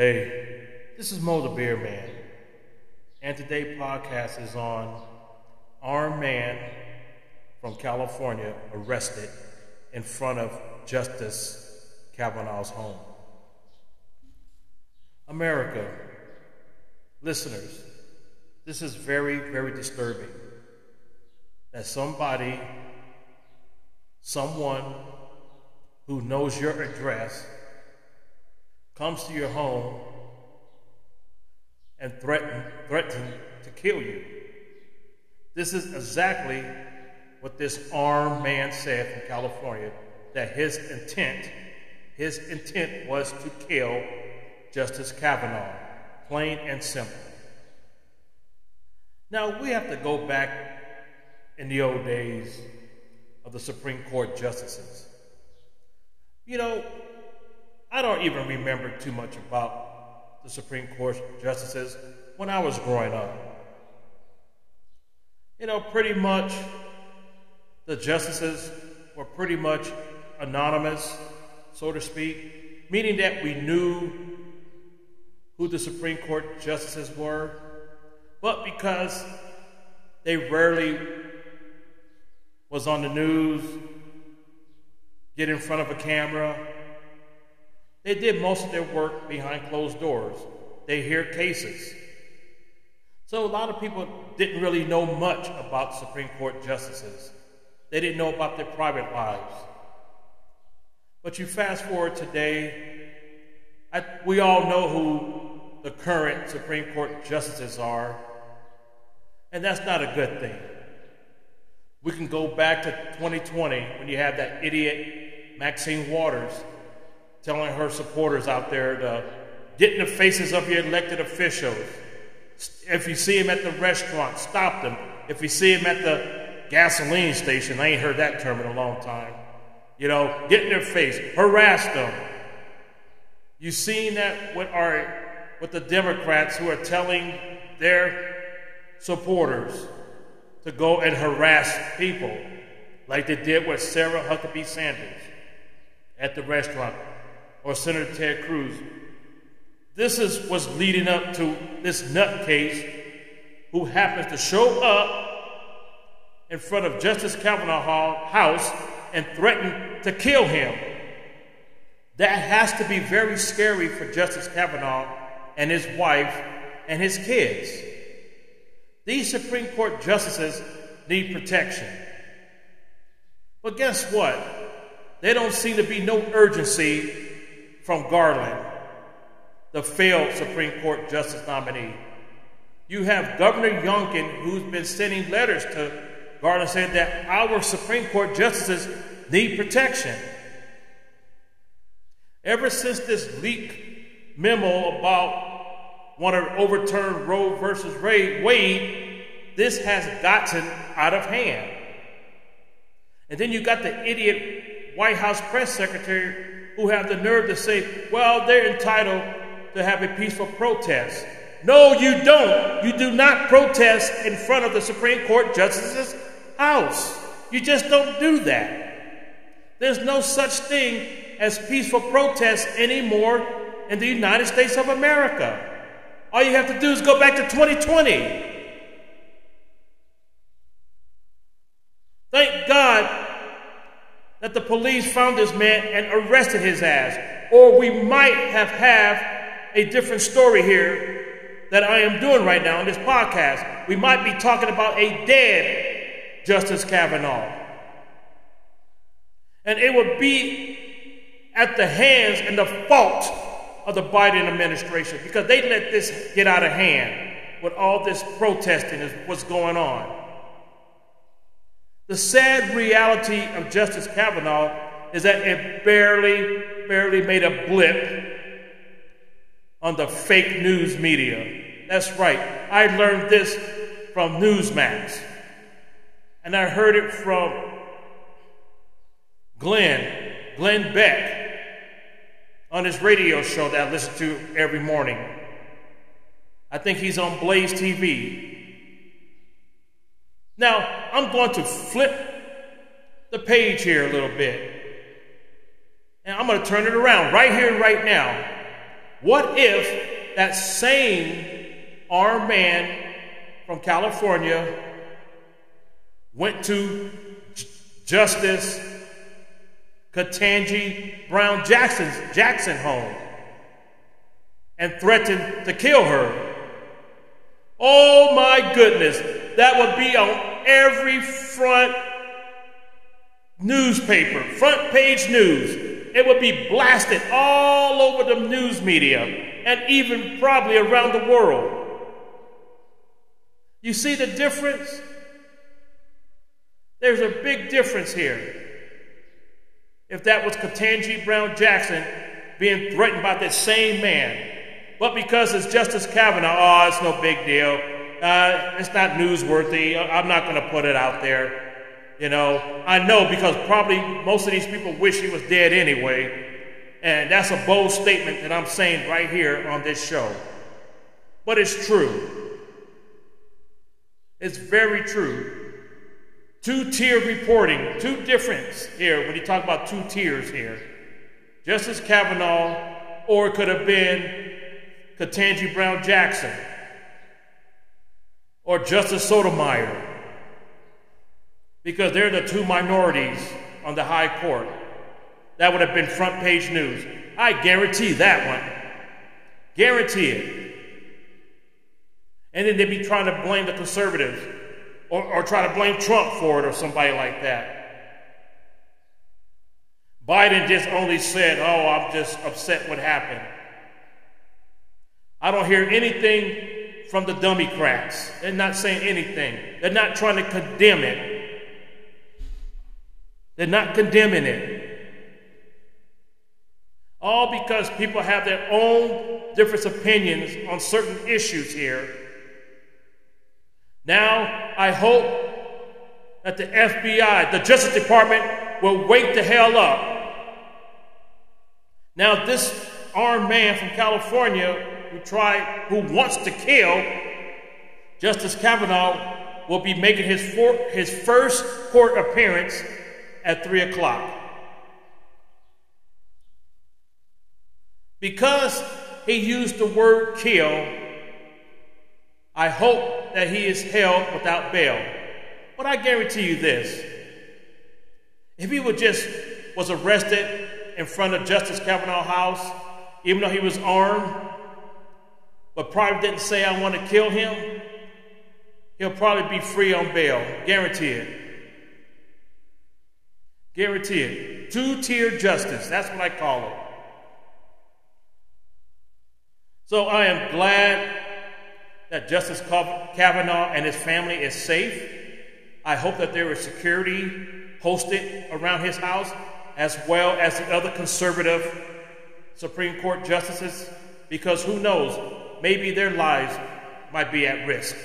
Hey, this is Mo the Beer Man, and today's podcast is on armed man from California arrested in front of Justice Kavanaugh's home. America, listeners, this is very, very disturbing that somebody, someone who knows your address, comes to your home and threaten, threaten to kill you. This is exactly what this armed man said from California that his intent, his intent was to kill Justice Kavanaugh, plain and simple. Now, we have to go back in the old days of the Supreme Court justices. You know, I don't even remember too much about the Supreme Court justices when I was growing up. You know, pretty much the justices were pretty much anonymous, so to speak, meaning that we knew who the Supreme Court justices were, but because they rarely was on the news, get in front of a camera, they did most of their work behind closed doors. They hear cases. So a lot of people didn't really know much about Supreme Court justices. They didn't know about their private lives. But you fast forward today, I, we all know who the current Supreme Court justices are, and that's not a good thing. We can go back to 2020 when you had that idiot Maxine Waters telling her supporters out there to get in the faces of your elected officials. If you see them at the restaurant, stop them. If you see them at the gasoline station, I ain't heard that term in a long time. You know, get in their face, harass them. You seen that with our with the Democrats who are telling their supporters to go and harass people, like they did with Sarah Huckabee Sanders at the restaurant, or Senator Ted Cruz. This is what's leading up to this nutcase who happens to show up in front of Justice Kavanaugh house and threaten to kill him. That has to be very scary for Justice Kavanaugh and his wife and his kids. These Supreme Court justices need protection. But guess what? There don't seem to be no urgency from Garland, the failed Supreme Court justice nominee. You have Governor Youngkin, who's been sending letters to Garland, saying that our Supreme Court justices need protection. Ever since this leak memo about want to overturn Roe versus Wade, this has gotten out of hand. And then you got the idiot White House press secretary who have the nerve to say, well, they're entitled to have a peaceful protest. No, you don't. You do not protest in front of the Supreme Court justice's house. You just don't do that. There's no such thing as peaceful protest anymore in the United States of America. All you have to do is go back to 2020. Thank God that the police found this man and arrested his ass. Or we might have had a different story here that I am doing right now in this podcast. We might be talking about a dead Justice Kavanaugh. And it would be at the hands and the fault of the Biden administration because they let this get out of hand with all this protesting is what's going on. The sad reality of Justice Kavanaugh is that it barely, barely made a blip on the fake news media. That's right. I learned this from Newsmax. And I heard it from Glenn, Glenn Beck, on his radio show that I listen to every morning. I think he's on Blaze TV. Now, I'm going to flip the page here a little bit. And I'm going to turn it around right here, right now. What if that same armed man from California went to Justice Ketanji Brown Jackson's Jackson home and threatened to kill her? Oh my goodness, that would be on every front newspaper, front page news. It would be blasted all over the news media and even probably around the world. You see the difference? There's a big difference here. If that was Ketanji Brown Jackson being threatened by that same man, but because it's Justice Kavanaugh, oh, it's no big deal. Uh, it's not newsworthy. I'm not going to put it out there. You know, I know because probably most of these people wish he was dead anyway. And that's a bold statement that I'm saying right here on this show. But it's true. It's very true. Two tier reporting, two difference here when you talk about two tiers here. Justice Kavanaugh, or it could have been Ketanji Brown Jackson, or Justice Sotomayor because they're the two minorities on the high court. That would have been front page news. I guarantee that one. Guarantee it. And then they'd be trying to blame the conservatives or, or try to blame Trump for it or somebody like that. Biden just only said, Oh, I'm just upset what happened. I don't hear anything from the Democrats. They're not saying anything, they're not trying to condemn it. They're not condemning it. All because people have their own different opinions on certain issues here. Now, I hope that the FBI, the Justice Department, will wake the hell up. Now, this armed man from California who tried, who wants to kill Justice Kavanaugh, will be making his, his first court appearance at 3 o'clock. Because he used the word kill, I hope that he is held without bail. But I guarantee you this if he would just was arrested in front of Justice Kavanaugh House, even though he was armed, but probably didn't say, I want to kill him, he'll probably be free on bail. Guarantee it. Guarantee it. Two tier justice. That's what I call it. So I am glad that Justice Kavanaugh and his family is safe. I hope that there is security posted around his house, as well as the other conservative Supreme Court justices, because who knows, maybe their lives might be at risk.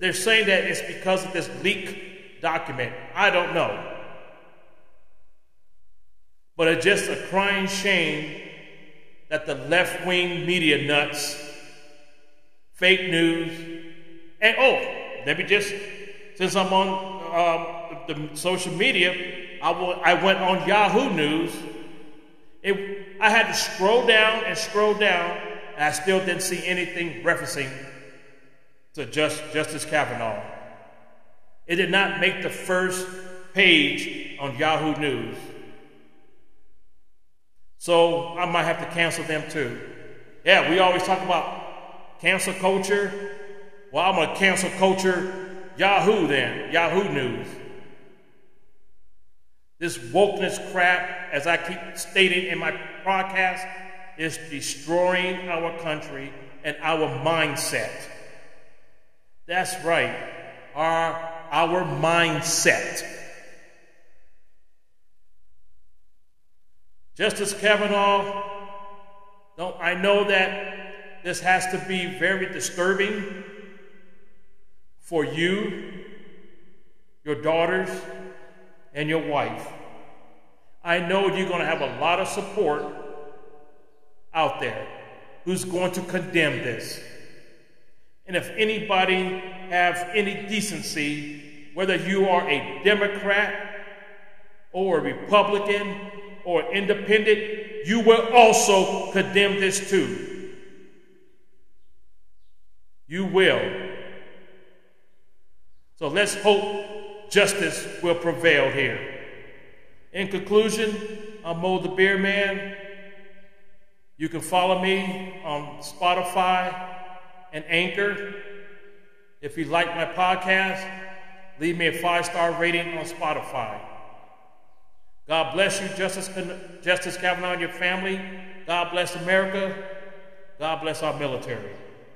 they're saying that it's because of this leak document. I don't know. But it's just a crying shame that the left wing media nuts, fake news, and oh, let me just, since I'm on um, the social media, I, will, I went on Yahoo News. It, I had to scroll down and scroll down, and I still didn't see anything referencing to just, Justice Kavanaugh. It did not make the first page on Yahoo News. So I might have to cancel them too. Yeah, we always talk about cancel culture. Well, I'm going to cancel culture Yahoo then, Yahoo News. This wokeness crap, as I keep stating in my podcast, is destroying our country and our mindset. That's right. Our our mindset. Justice Kavanaugh, I know that this has to be very disturbing for you, your daughters, and your wife. I know you're going to have a lot of support out there who's going to condemn this. And if anybody have any decency, whether you are a Democrat or a Republican or independent, you will also condemn this too. You will. So let's hope justice will prevail here. In conclusion, I'm Mo the Beer Man. You can follow me on Spotify and Anchor. If you like my podcast, leave me a five star rating on Spotify. God bless you, Justice, Justice Kavanaugh, and your family. God bless America. God bless our military.